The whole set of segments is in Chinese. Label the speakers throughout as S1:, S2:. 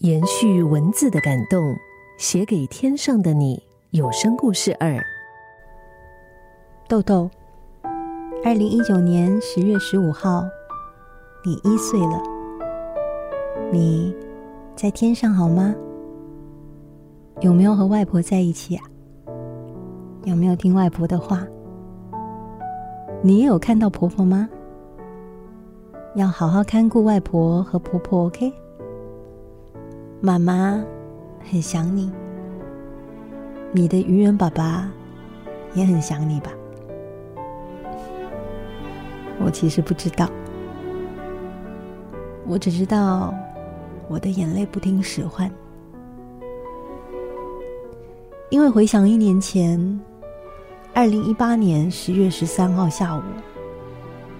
S1: 延续文字的感动，写给天上的你。有声故事二，
S2: 豆豆，二零一九年十月十五号，你一岁了。你在天上好吗？有没有和外婆在一起啊？有没有听外婆的话？你也有看到婆婆吗？要好好看顾外婆和婆婆，OK？妈妈很想你，你的愚人爸爸也很想你吧？我其实不知道，我只知道我的眼泪不听使唤，因为回想一年前，二零一八年十月十三号下午，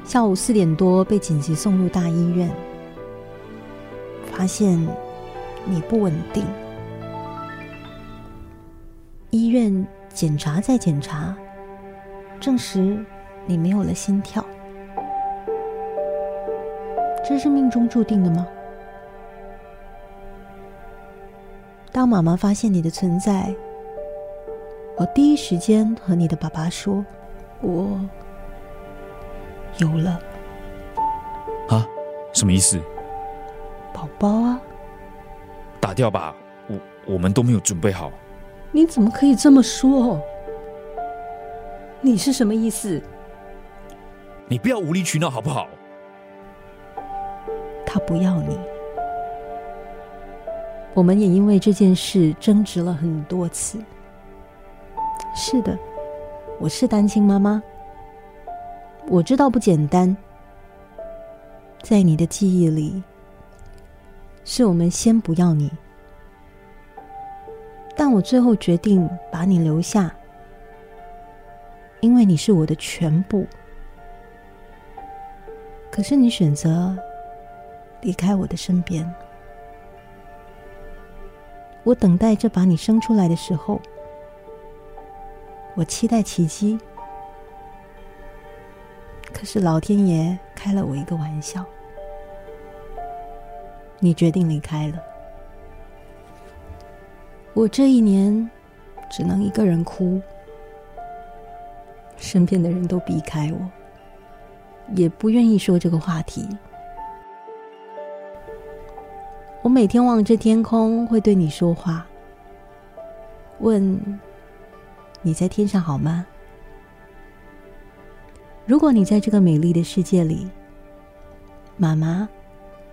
S2: 下午四点多被紧急送入大医院，发现。你不稳定，医院检查再检查，证实你没有了心跳。这是命中注定的吗？当妈妈发现你的存在，我第一时间和你的爸爸说：“我有了。”
S3: 啊？什么意思？
S2: 宝宝啊！
S3: 打掉吧，我我们都没有准备好。
S4: 你怎么可以这么说？你是什么意思？
S3: 你不要无理取闹好不好？
S2: 他不要你，我们也因为这件事争执了很多次。是的，我是单亲妈妈，我知道不简单。在你的记忆里。是我们先不要你，但我最后决定把你留下，因为你是我的全部。可是你选择离开我的身边，我等待着把你生出来的时候，我期待奇迹，可是老天爷开了我一个玩笑。你决定离开了，我这一年只能一个人哭，身边的人都避开我，也不愿意说这个话题。我每天望着天空，会对你说话，问你在天上好吗？如果你在这个美丽的世界里，妈妈。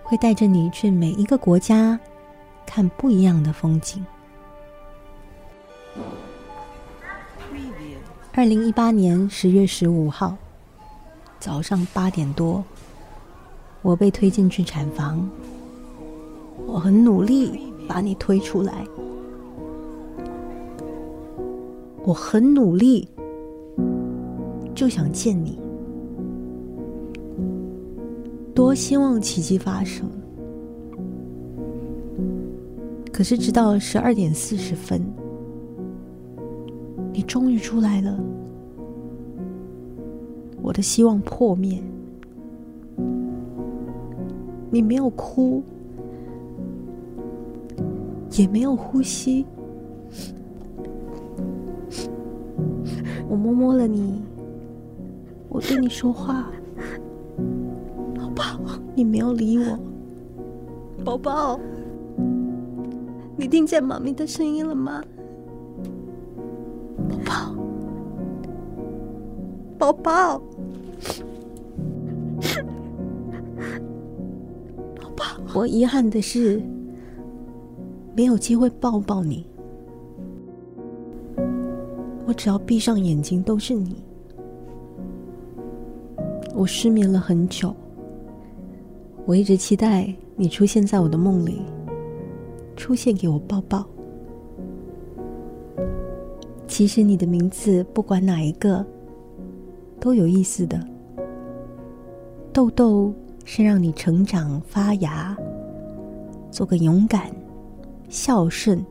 S2: 会带着你去每一个国家，看不一样的风景。二零一八年十月十五号早上八点多，我被推进去产房，我很努力把你推出来，我很努力，就想见你。多希望奇迹发生，可是直到十二点四十分，你终于出来了，我的希望破灭。你没有哭，也没有呼吸，我摸摸了你，我对你说话。宝你没有理我，宝宝，你听见妈咪的声音了吗？宝宝，宝宝，宝宝，我遗憾的是没有机会抱抱你。我只要闭上眼睛都是你。我失眠了很久。我一直期待你出现在我的梦里，出现给我抱抱。其实你的名字不管哪一个都有意思的。豆豆是让你成长发芽，做个勇敢、孝顺、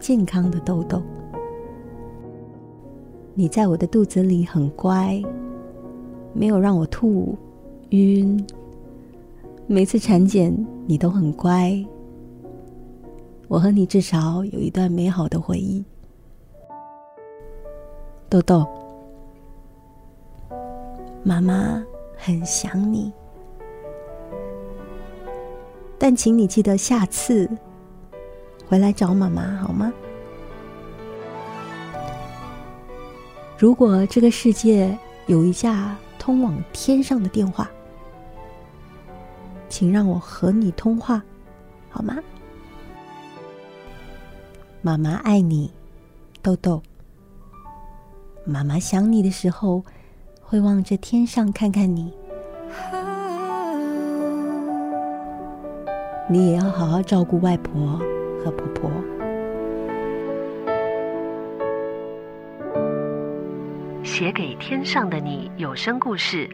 S2: 健康的豆豆。你在我的肚子里很乖，没有让我吐、晕。每次产检，你都很乖，我和你至少有一段美好的回忆。豆豆，妈妈很想你，但请你记得下次回来找妈妈好吗？如果这个世界有一架通往天上的电话，请让我和你通话，好吗？妈妈爱你，豆豆。妈妈想你的时候，会望着天上看看你。你也要好好照顾外婆和婆婆。
S1: 写给天上的你有声故事。